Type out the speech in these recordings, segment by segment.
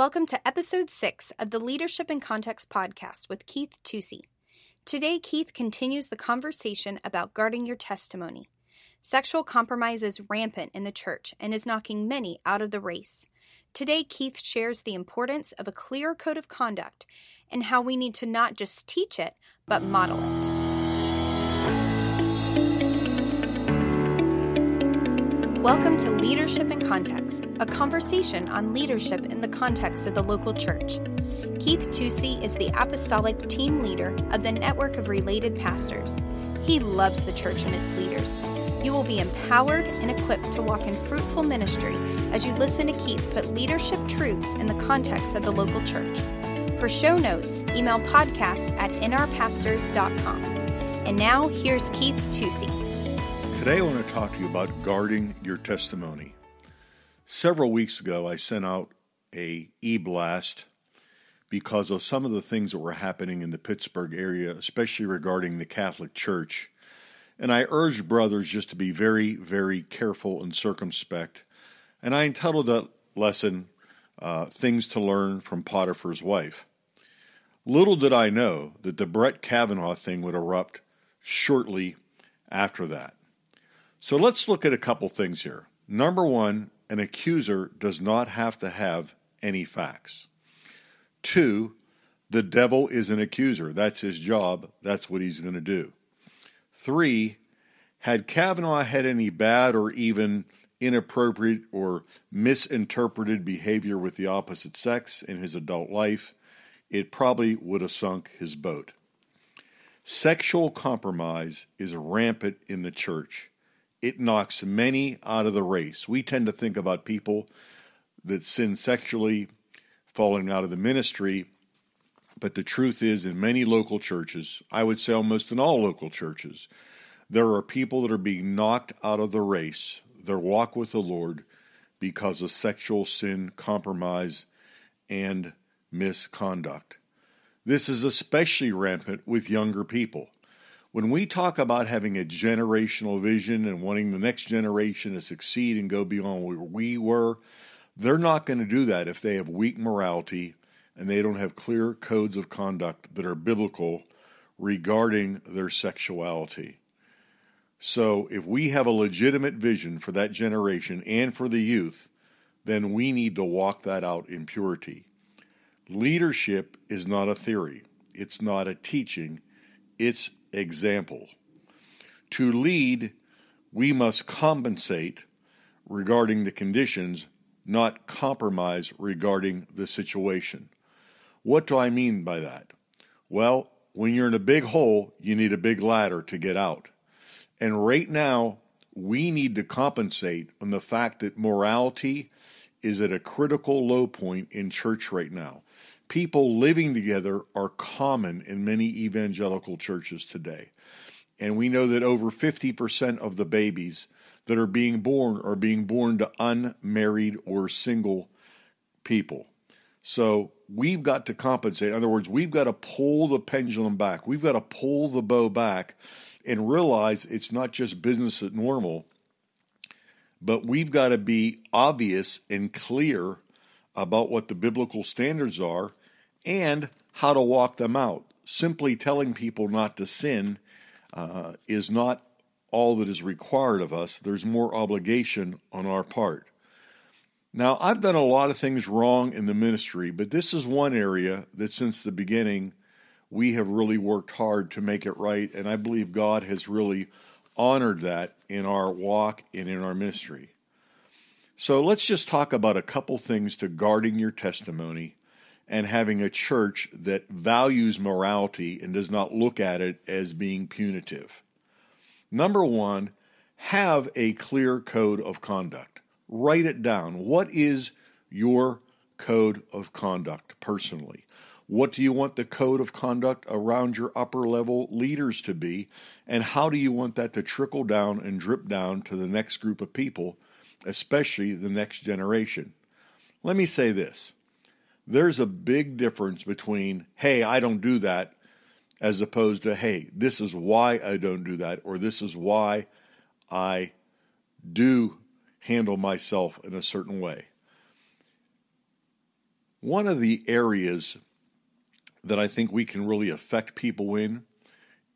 Welcome to episode six of the Leadership in Context podcast with Keith Tusey. Today, Keith continues the conversation about guarding your testimony. Sexual compromise is rampant in the church and is knocking many out of the race. Today, Keith shares the importance of a clear code of conduct and how we need to not just teach it, but model it. Welcome to Leadership in Context, a conversation on leadership in the context of the local church. Keith Tusey is the apostolic team leader of the network of related pastors. He loves the church and its leaders. You will be empowered and equipped to walk in fruitful ministry as you listen to Keith put leadership truths in the context of the local church. For show notes, email podcast at nrpastors.com. And now, here's Keith Tusey. Today, I want to talk to you about guarding your testimony. Several weeks ago, I sent out a e-blast because of some of the things that were happening in the Pittsburgh area, especially regarding the Catholic Church. And I urged brothers just to be very, very careful and circumspect. And I entitled that lesson, uh, Things to Learn from Potiphar's Wife. Little did I know that the Brett Kavanaugh thing would erupt shortly after that. So let's look at a couple things here. Number one, an accuser does not have to have any facts. Two, the devil is an accuser. That's his job. That's what he's going to do. Three, had Kavanaugh had any bad or even inappropriate or misinterpreted behavior with the opposite sex in his adult life, it probably would have sunk his boat. Sexual compromise is rampant in the church it knocks many out of the race. We tend to think about people that sin sexually falling out of the ministry, but the truth is, in many local churches, I would say almost in all local churches, there are people that are being knocked out of the race, their walk with the Lord, because of sexual sin, compromise, and misconduct. This is especially rampant with younger people. When we talk about having a generational vision and wanting the next generation to succeed and go beyond where we were, they're not going to do that if they have weak morality and they don't have clear codes of conduct that are biblical regarding their sexuality. So, if we have a legitimate vision for that generation and for the youth, then we need to walk that out in purity. Leadership is not a theory, it's not a teaching, it's example. To lead, we must compensate regarding the conditions, not compromise regarding the situation. What do I mean by that? Well, when you're in a big hole, you need a big ladder to get out. And right now, we need to compensate on the fact that morality is at a critical low point in church right now people living together are common in many evangelical churches today. And we know that over 50% of the babies that are being born are being born to unmarried or single people. So we've got to compensate. In other words, we've got to pull the pendulum back. We've got to pull the bow back and realize it's not just business as normal, but we've got to be obvious and clear about what the biblical standards are and how to walk them out. Simply telling people not to sin uh, is not all that is required of us. There's more obligation on our part. Now, I've done a lot of things wrong in the ministry, but this is one area that since the beginning we have really worked hard to make it right, and I believe God has really honored that in our walk and in our ministry. So let's just talk about a couple things to guarding your testimony and having a church that values morality and does not look at it as being punitive. Number one, have a clear code of conduct. Write it down. What is your code of conduct personally? What do you want the code of conduct around your upper level leaders to be? And how do you want that to trickle down and drip down to the next group of people, especially the next generation? Let me say this there's a big difference between, hey, I don't do that, as opposed to, hey, this is why I don't do that, or this is why I do handle myself in a certain way. one of the areas that I think we can really affect people in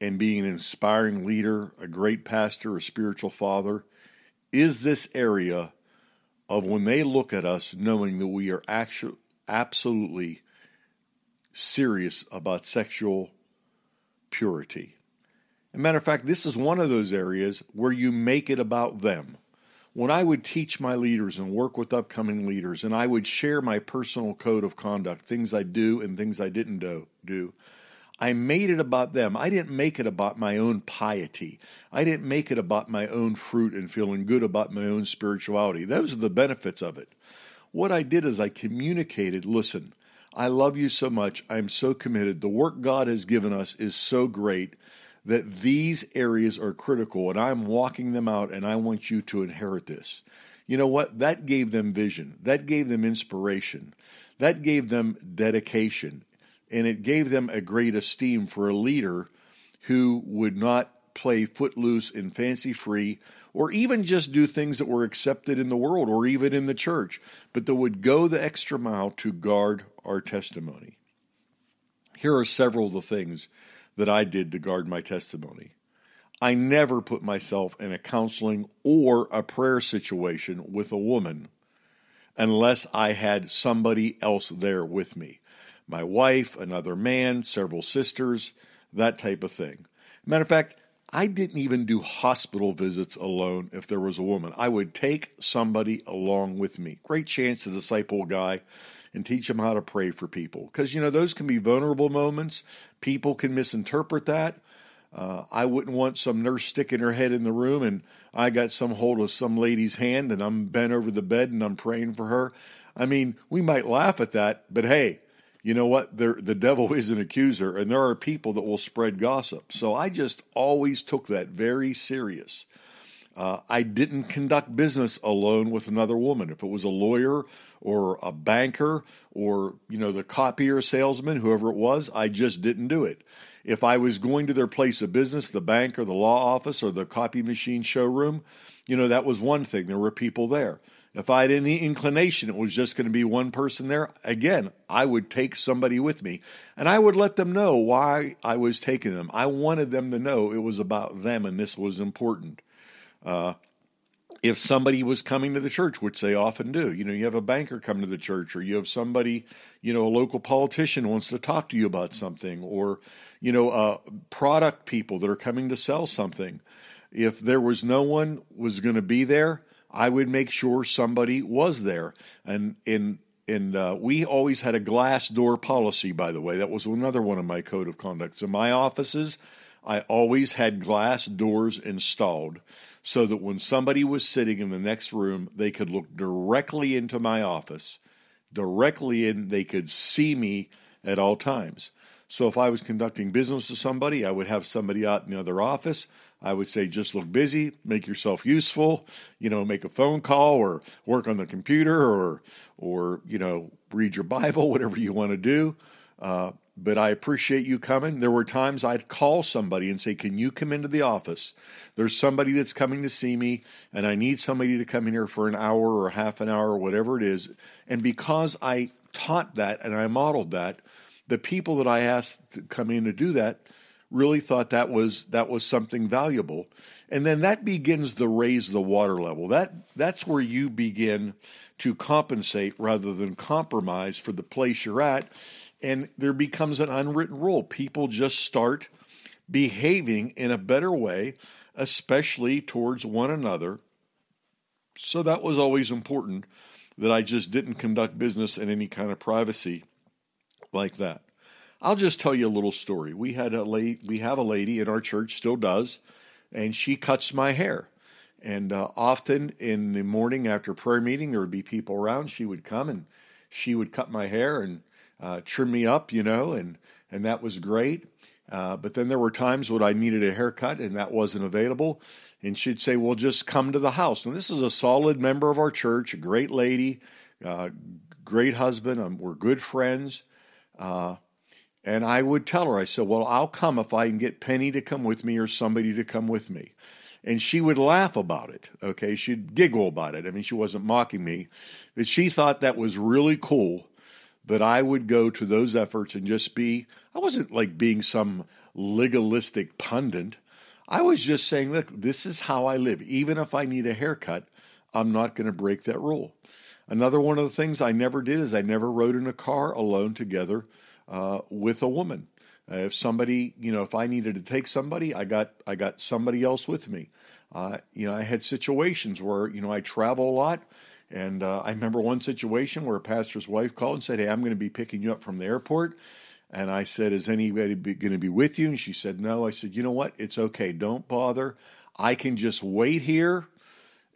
and being an inspiring leader, a great pastor, a spiritual father, is this area of when they look at us knowing that we are actually absolutely serious about sexual purity. As a matter of fact, this is one of those areas where you make it about them. When I would teach my leaders and work with upcoming leaders, and I would share my personal code of conduct, things I do and things I didn't do, do I made it about them. I didn't make it about my own piety. I didn't make it about my own fruit and feeling good about my own spirituality. Those are the benefits of it. What I did is I communicated listen, I love you so much. I'm so committed. The work God has given us is so great that these areas are critical, and I'm walking them out, and I want you to inherit this. You know what? That gave them vision. That gave them inspiration. That gave them dedication. And it gave them a great esteem for a leader who would not play footloose and fancy free or even just do things that were accepted in the world or even in the church, but that would go the extra mile to guard our testimony. Here are several of the things that I did to guard my testimony. I never put myself in a counseling or a prayer situation with a woman unless I had somebody else there with me my wife, another man, several sisters, that type of thing. Matter of fact, I didn't even do hospital visits alone if there was a woman. I would take somebody along with me. Great chance to disciple a guy and teach him how to pray for people. Because, you know, those can be vulnerable moments. People can misinterpret that. Uh, I wouldn't want some nurse sticking her head in the room and I got some hold of some lady's hand and I'm bent over the bed and I'm praying for her. I mean, we might laugh at that, but hey, you know what? There, the devil is an accuser, and there are people that will spread gossip. So I just always took that very serious. Uh, I didn't conduct business alone with another woman. If it was a lawyer or a banker or you know the copier salesman, whoever it was, I just didn't do it. If I was going to their place of business, the bank or the law office or the copy machine showroom, you know that was one thing. There were people there. If I had any inclination it was just going to be one person there, again, I would take somebody with me and I would let them know why I was taking them. I wanted them to know it was about them and this was important. Uh, if somebody was coming to the church, which they often do, you know, you have a banker come to the church, or you have somebody, you know, a local politician wants to talk to you about something, or, you know, uh, product people that are coming to sell something. If there was no one was going to be there, I would make sure somebody was there. And in and uh, we always had a glass door policy, by the way. That was another one of my code of conduct. In my offices, I always had glass doors installed so that when somebody was sitting in the next room, they could look directly into my office, directly in, they could see me at all times. So if I was conducting business with somebody, I would have somebody out in the other office. I would say, just look busy, make yourself useful, you know, make a phone call or work on the computer or, or, you know, read your Bible, whatever you want to do. Uh, but I appreciate you coming. There were times I'd call somebody and say, Can you come into the office? There's somebody that's coming to see me, and I need somebody to come in here for an hour or half an hour or whatever it is. And because I taught that and I modeled that, the people that I asked to come in to do that really thought that was that was something valuable. And then that begins to raise the water level. That that's where you begin to compensate rather than compromise for the place you're at and there becomes an unwritten rule. People just start behaving in a better way, especially towards one another. So that was always important that I just didn't conduct business in any kind of privacy like that. I'll just tell you a little story. We had a lady, we have a lady in our church, still does, and she cuts my hair. And uh, often in the morning after prayer meeting, there would be people around. She would come and she would cut my hair, and uh, trim me up, you know, and and that was great. Uh, but then there were times when I needed a haircut and that wasn't available. And she'd say, Well, just come to the house. And this is a solid member of our church, a great lady, uh, great husband. Um, we're good friends. Uh, and I would tell her, I said, Well, I'll come if I can get Penny to come with me or somebody to come with me. And she would laugh about it. Okay. She'd giggle about it. I mean, she wasn't mocking me, but she thought that was really cool but I would go to those efforts and just be, I wasn't like being some legalistic pundit. I was just saying, look, this is how I live. Even if I need a haircut, I'm not going to break that rule. Another one of the things I never did is I never rode in a car alone together uh, with a woman. Uh, if somebody, you know, if I needed to take somebody, I got I got somebody else with me. Uh, you know, I had situations where you know I travel a lot, and uh, I remember one situation where a pastor's wife called and said, "Hey, I'm going to be picking you up from the airport." And I said, "Is anybody going to be with you?" And she said, "No." I said, "You know what? It's okay. Don't bother. I can just wait here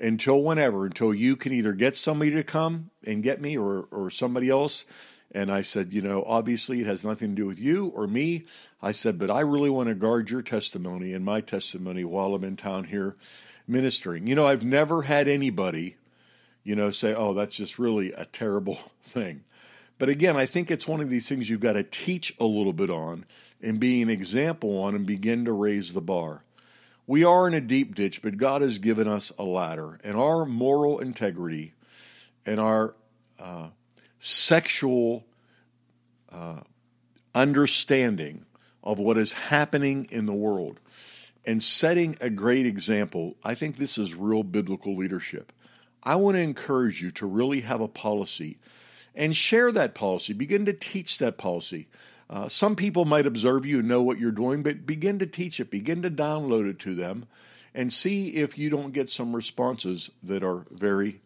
until whenever, until you can either get somebody to come and get me or or somebody else." And I said, you know, obviously it has nothing to do with you or me. I said, but I really want to guard your testimony and my testimony while I'm in town here ministering. You know, I've never had anybody, you know, say, oh, that's just really a terrible thing. But again, I think it's one of these things you've got to teach a little bit on and be an example on and begin to raise the bar. We are in a deep ditch, but God has given us a ladder, and our moral integrity and our uh, sexual uh, understanding of what is happening in the world and setting a great example, I think this is real biblical leadership. I want to encourage you to really have a policy and share that policy. Begin to teach that policy. Uh, some people might observe you and know what you're doing, but begin to teach it, begin to download it to them, and see if you don't get some responses that are very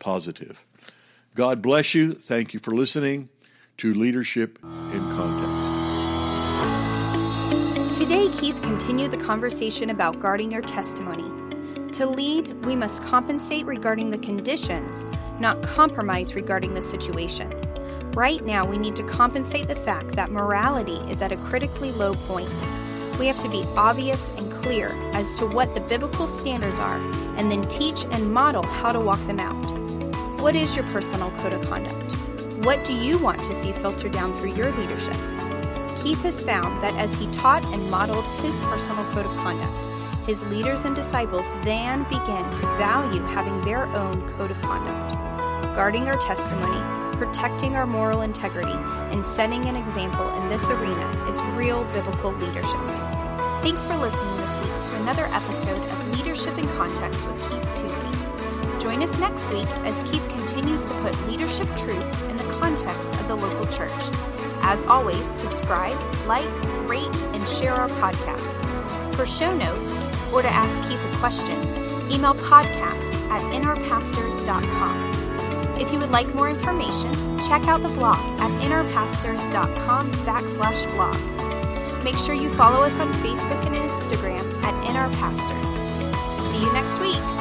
positive. God bless you. Thank you for listening to Leadership in Context. Today, Keith continued the conversation about guarding your testimony. To lead, we must compensate regarding the conditions, not compromise regarding the situation. Right now, we need to compensate the fact that morality is at a critically low point. We have to be obvious and clear as to what the biblical standards are, and then teach and model how to walk them out. What is your personal code of conduct? What do you want to see filter down through your leadership? Keith has found that as he taught and modeled his personal code of conduct, his leaders and disciples then began to value having their own code of conduct. Guarding our testimony, protecting our moral integrity, and setting an example in this arena is real biblical leadership. Thanks for listening this week to another episode of Leadership in Context with Keith Tusey. Join us next week as Keith continues to put leadership truths in the context of the local church. As always, subscribe, like, rate, and share our podcast. For show notes or to ask Keith a question, email podcast at nrpastors.com. If you would like more information, check out the blog at nrpastors.com backslash blog. Make sure you follow us on Facebook and Instagram at innerpastors. See you next week.